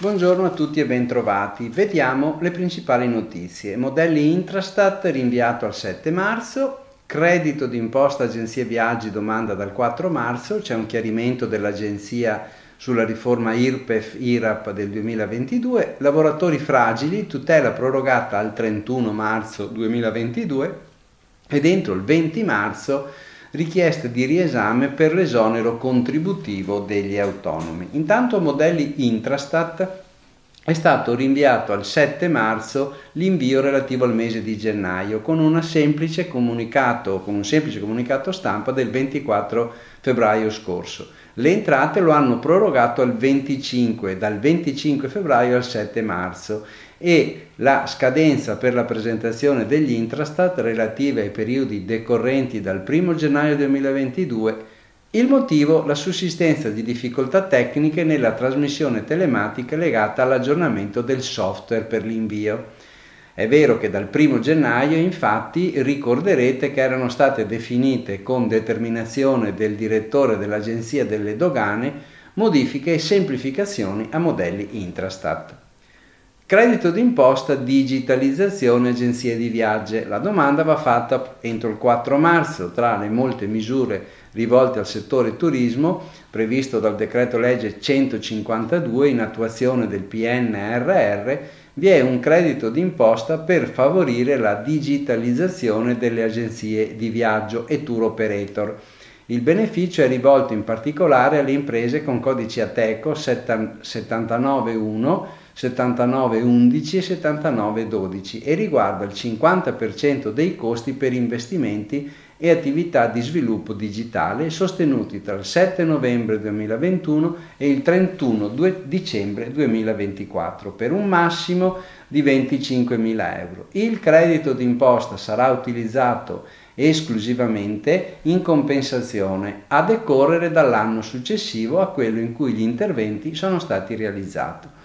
Buongiorno a tutti e bentrovati. Vediamo le principali notizie. Modelli Intrastat rinviato al 7 marzo, credito d'imposta agenzie viaggi domanda dal 4 marzo, c'è un chiarimento dell'agenzia sulla riforma IRPEF-IRAP del 2022, lavoratori fragili, tutela prorogata al 31 marzo 2022 ed entro il 20 marzo richieste di riesame per l'esonero contributivo degli autonomi. Intanto modelli Intrastat è stato rinviato al 7 marzo l'invio relativo al mese di gennaio con, con un semplice comunicato stampa del 24 febbraio scorso. Le entrate lo hanno prorogato al 25, dal 25 febbraio al 7 marzo e la scadenza per la presentazione degli intrastat relative ai periodi decorrenti dal 1 gennaio 2022 il motivo la sussistenza di difficoltà tecniche nella trasmissione telematica legata all'aggiornamento del software per l'invio. È vero che dal 1 gennaio infatti ricorderete che erano state definite con determinazione del direttore dell'Agenzia delle Dogane modifiche e semplificazioni a modelli Intrastat. Credito d'imposta, digitalizzazione, agenzie di viaggi. La domanda va fatta entro il 4 marzo tra le molte misure rivolte al settore turismo previsto dal decreto legge 152 in attuazione del PNRR vi è un credito d'imposta per favorire la digitalizzazione delle agenzie di viaggio e tour operator. Il beneficio è rivolto in particolare alle imprese con codici ATECO 791 7911 e 7912 e riguarda il 50% dei costi per investimenti e attività di sviluppo digitale sostenuti tra il 7 novembre 2021 e il 31 dicembre 2024 per un massimo di 25.000 euro. Il credito d'imposta sarà utilizzato esclusivamente in compensazione a decorrere dall'anno successivo a quello in cui gli interventi sono stati realizzati.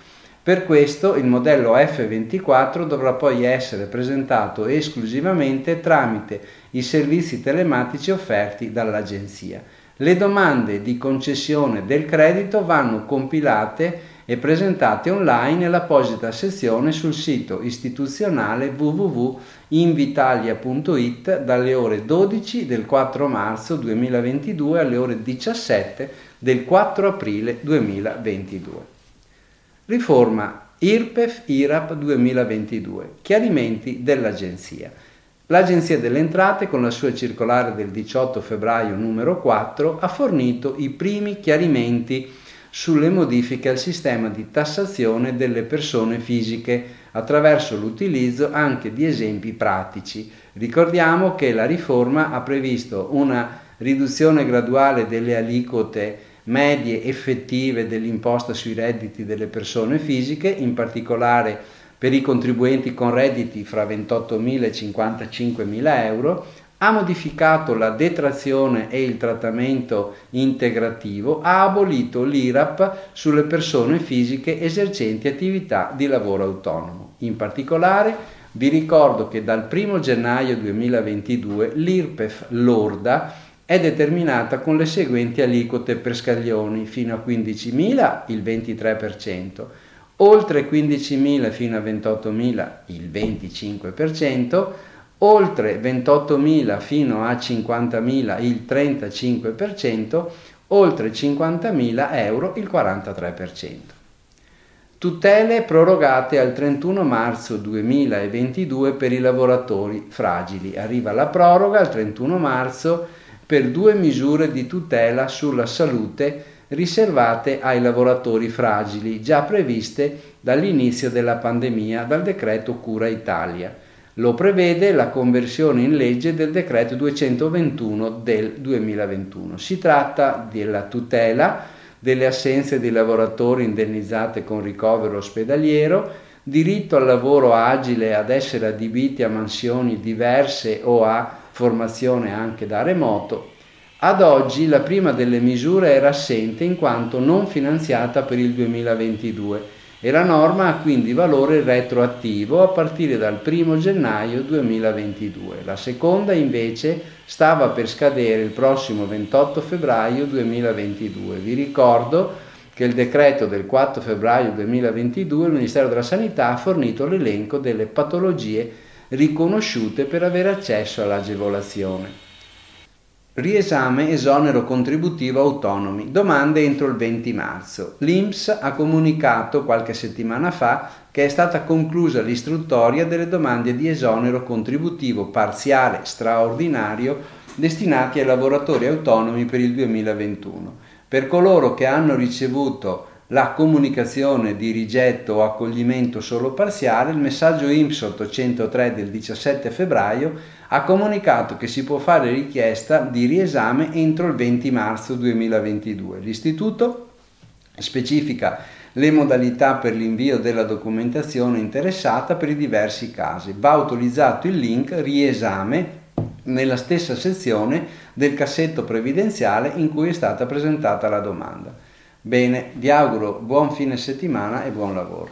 Per questo il modello F24 dovrà poi essere presentato esclusivamente tramite i servizi telematici offerti dall'Agenzia. Le domande di concessione del credito vanno compilate e presentate online nell'apposita sezione sul sito istituzionale www.invitalia.it dalle ore 12 del 4 marzo 2022 alle ore 17 del 4 aprile 2022. Riforma IRPEF-IRAP 2022. Chiarimenti dell'Agenzia. L'Agenzia delle Entrate, con la sua circolare del 18 febbraio numero 4, ha fornito i primi chiarimenti sulle modifiche al sistema di tassazione delle persone fisiche attraverso l'utilizzo anche di esempi pratici. Ricordiamo che la riforma ha previsto una riduzione graduale delle aliquote medie effettive dell'imposta sui redditi delle persone fisiche, in particolare per i contribuenti con redditi fra 28.000 e 55.000 euro, ha modificato la detrazione e il trattamento integrativo, ha abolito l'IRAP sulle persone fisiche esercenti attività di lavoro autonomo. In particolare vi ricordo che dal 1 gennaio 2022 l'IRPEF lorda è determinata con le seguenti aliquote per scaglioni fino a 15.000 il 23%, oltre 15.000 fino a 28.000 il 25%, oltre 28.000 fino a 50.000 il 35%, oltre 50.000 euro il 43%. Tutele prorogate al 31 marzo 2022 per i lavoratori fragili. Arriva la proroga al 31 marzo per due misure di tutela sulla salute riservate ai lavoratori fragili, già previste dall'inizio della pandemia dal decreto Cura Italia. Lo prevede la conversione in legge del decreto 221 del 2021. Si tratta della tutela delle assenze di lavoratori indennizzate con ricovero ospedaliero, diritto al lavoro agile ad essere adibiti a mansioni diverse o a formazione anche da remoto, ad oggi la prima delle misure era assente in quanto non finanziata per il 2022 e la norma ha quindi valore retroattivo a partire dal 1 gennaio 2022. La seconda invece stava per scadere il prossimo 28 febbraio 2022. Vi ricordo che il decreto del 4 febbraio 2022 il Ministero della Sanità ha fornito l'elenco delle patologie riconosciute per avere accesso all'agevolazione. Riesame esonero contributivo autonomi. Domande entro il 20 marzo. L'INPS ha comunicato qualche settimana fa che è stata conclusa l'istruttoria delle domande di esonero contributivo parziale straordinario destinati ai lavoratori autonomi per il 2021. Per coloro che hanno ricevuto la comunicazione di rigetto o accoglimento solo parziale, il messaggio IMSS 803 del 17 febbraio ha comunicato che si può fare richiesta di riesame entro il 20 marzo 2022. L'Istituto specifica le modalità per l'invio della documentazione interessata per i diversi casi. Va utilizzato il link riesame nella stessa sezione del cassetto previdenziale in cui è stata presentata la domanda. Bene, vi auguro buon fine settimana e buon lavoro.